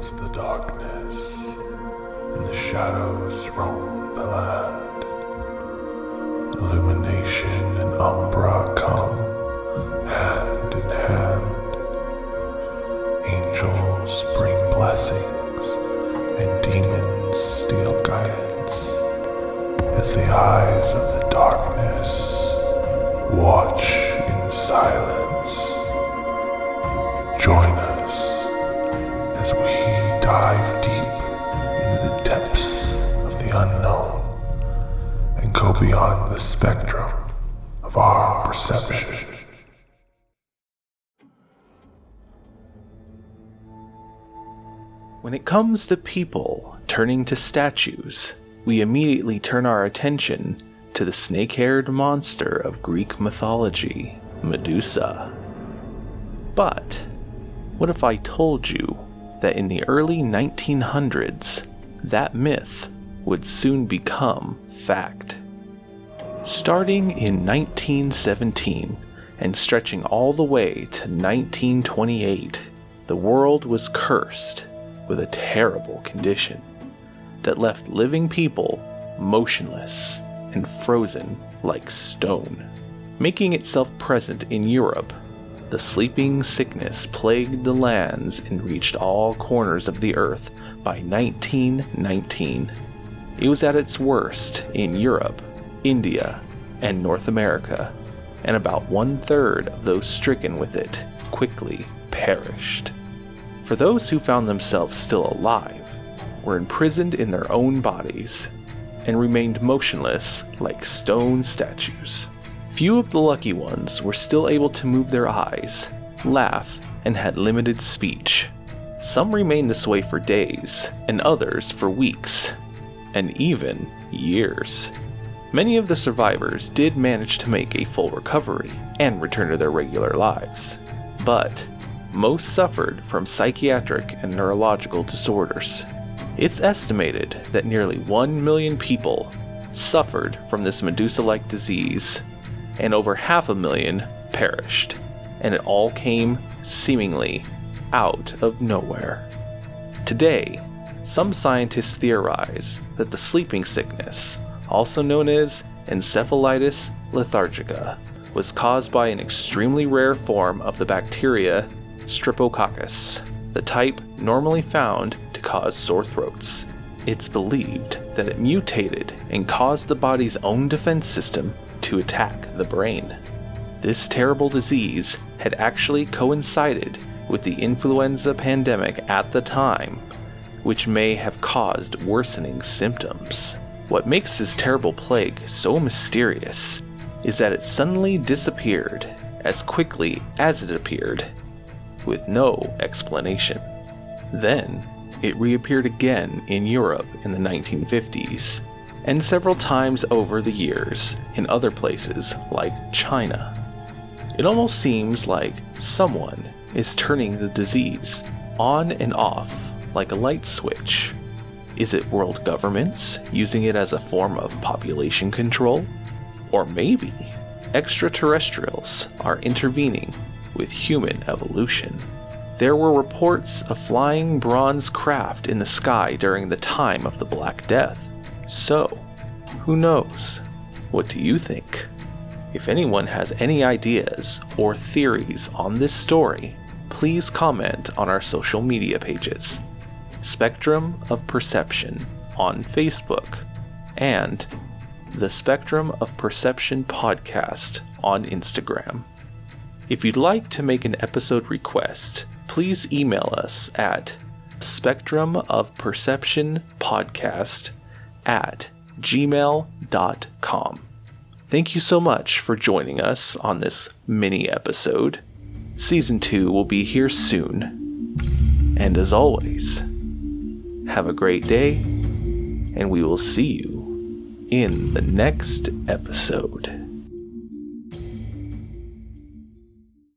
the darkness, and the shadows roam the land. Illumination and umbra come hand in hand. Angels bring blessings, and demons steal guidance as the eyes of the darkness watch in silence. Join as we dive deep into the depths of the unknown and go beyond the spectrum of our perception. When it comes to people turning to statues, we immediately turn our attention to the snake haired monster of Greek mythology, Medusa. But what if I told you that in the early 1900s, that myth would soon become fact? Starting in 1917 and stretching all the way to 1928, the world was cursed with a terrible condition that left living people motionless and frozen like stone. Making itself present in Europe, the sleeping sickness plagued the lands and reached all corners of the earth by 1919. It was at its worst in Europe, India, and North America, and about one third of those stricken with it quickly perished. For those who found themselves still alive, were imprisoned in their own bodies and remained motionless like stone statues. Few of the lucky ones were still able to move their eyes, laugh, and had limited speech. Some remained this way for days, and others for weeks, and even years. Many of the survivors did manage to make a full recovery and return to their regular lives, but most suffered from psychiatric and neurological disorders. It's estimated that nearly 1 million people suffered from this Medusa like disease, and over half a million perished, and it all came seemingly out of nowhere. Today, some scientists theorize that the sleeping sickness, also known as encephalitis lethargica, was caused by an extremely rare form of the bacteria Streptococcus, the type normally found to cause sore throats. It's believed that it mutated and caused the body's own defense system to attack the brain. This terrible disease had actually coincided with the influenza pandemic at the time, which may have caused worsening symptoms. What makes this terrible plague so mysterious is that it suddenly disappeared as quickly as it appeared, with no explanation. Then, it reappeared again in Europe in the 1950s, and several times over the years in other places like China. It almost seems like someone is turning the disease on and off like a light switch. Is it world governments using it as a form of population control? Or maybe extraterrestrials are intervening with human evolution. There were reports of flying bronze craft in the sky during the time of the Black Death. So, who knows? What do you think? If anyone has any ideas or theories on this story, please comment on our social media pages Spectrum of Perception on Facebook and the Spectrum of Perception podcast on Instagram. If you'd like to make an episode request, please email us at spectrum of perception podcast at gmail.com. Thank you so much for joining us on this mini episode. Season 2 will be here soon. And as always, have a great day, and we will see you in the next episode.